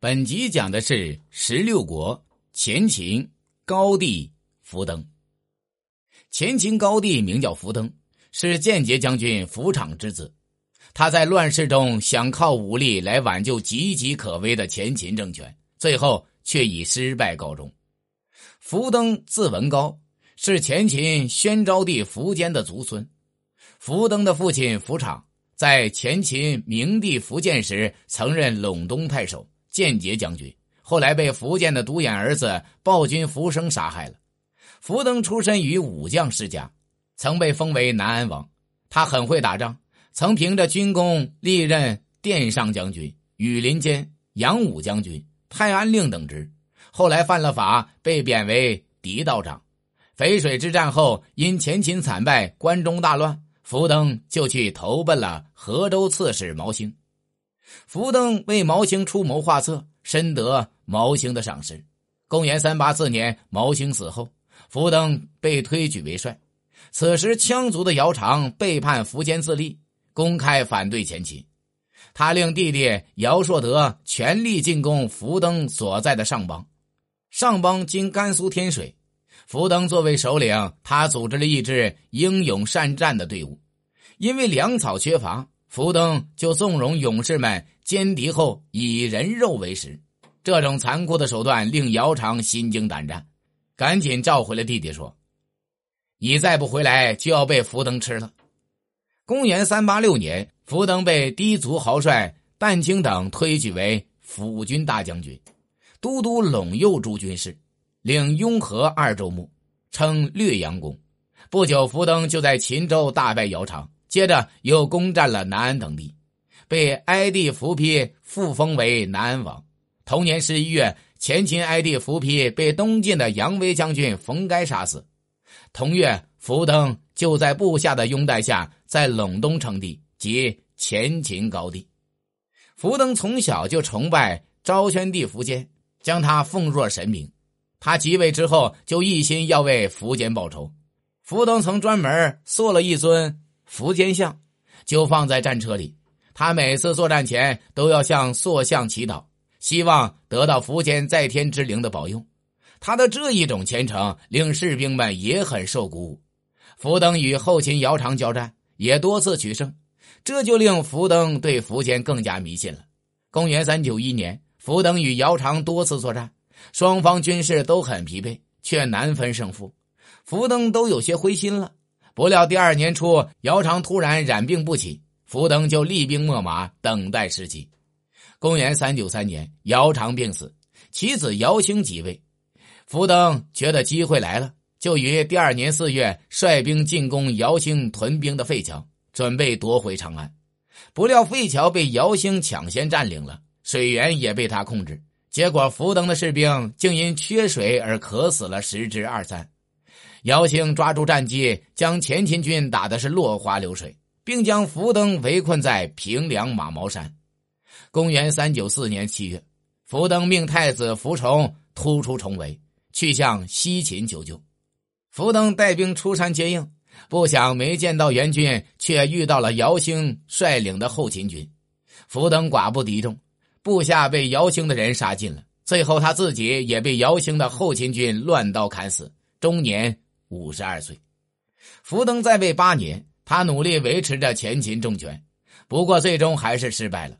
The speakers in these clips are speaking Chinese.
本集讲的是十六国前秦高帝福登。前秦高帝名叫福登，是间接将军福场之子。他在乱世中想靠武力来挽救岌岌可危的前秦政权，最后却以失败告终。福登字文高，是前秦宣昭帝苻坚的族孙。福登的父亲福场在前秦明帝福建时曾任陇东太守。间谍将军，后来被福建的独眼儿子暴君福生杀害了。福登出身于武将世家，曾被封为南安王。他很会打仗，曾凭着军功历任殿上将军、羽林监、扬武将军、泰安令等职。后来犯了法，被贬为狄道长。淝水之战后，因前秦惨败，关中大乱，福登就去投奔了河州刺史毛兴。福登为毛兴出谋划策，深得毛兴的赏识。公元三八四年，毛兴死后，福登被推举为帅。此时，羌族的姚苌背叛苻坚自立，公开反对前秦。他令弟弟姚硕德全力进攻福登所在的上邦。上邦经甘肃天水，福登作为首领，他组织了一支英勇善战的队伍。因为粮草缺乏。福登就纵容勇士们歼敌后以人肉为食，这种残酷的手段令姚苌心惊胆战，赶紧召回了弟弟，说：“你再不回来，就要被福登吃了。”公元三八六年，福登被氐族豪帅但青等推举为辅军大将军，都督陇右诸军事，领雍和二州牧，称略阳公。不久，福登就在秦州大败姚苌。接着又攻占了南安等地，被哀帝苻丕复封为南安王。同年十一月，前秦哀帝苻丕被东晋的扬威将军冯该杀死。同月，福登就在部下的拥戴下，在陇东称帝，即前秦高帝。福登从小就崇拜昭宣帝苻坚，将他奉若神明。他即位之后，就一心要为苻坚报仇。福登曾专门塑了一尊。苻坚像就放在战车里，他每次作战前都要向塑像祈祷，希望得到苻坚在天之灵的保佑。他的这一种虔诚令士兵们也很受鼓舞。福登与后秦姚苌交战，也多次取胜，这就令福登对苻坚更加迷信了。公元三九一年，福登与姚苌多次作战，双方军士都很疲惫，却难分胜负，福登都有些灰心了。不料第二年初，姚苌突然染病不起，福登就厉兵秣马等待时机。公元三九三年，姚苌病死，其子姚兴即位。福登觉得机会来了，就于第二年四月率兵进攻姚兴屯兵的费桥，准备夺回长安。不料费桥被姚兴抢先占领了，水源也被他控制，结果福登的士兵竟因缺水而渴死了十之二三。姚兴抓住战机，将前秦军打的是落花流水，并将福登围困在平凉马毛山。公元三九四年七月，福登命太子福崇突出重围，去向西秦求救。福登带兵出山接应，不想没见到援军，却遇到了姚兴率领的后秦军。福登寡不敌众，部下被姚兴的人杀尽了。最后他自己也被姚兴的后秦军乱刀砍死，终年。五十二岁，福登在位八年，他努力维持着前秦政权，不过最终还是失败了。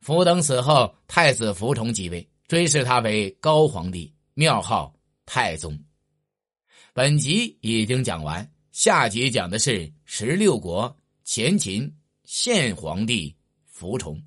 福登死后，太子福崇继位，追谥他为高皇帝，庙号太宗。本集已经讲完，下集讲的是十六国前秦献皇帝福崇。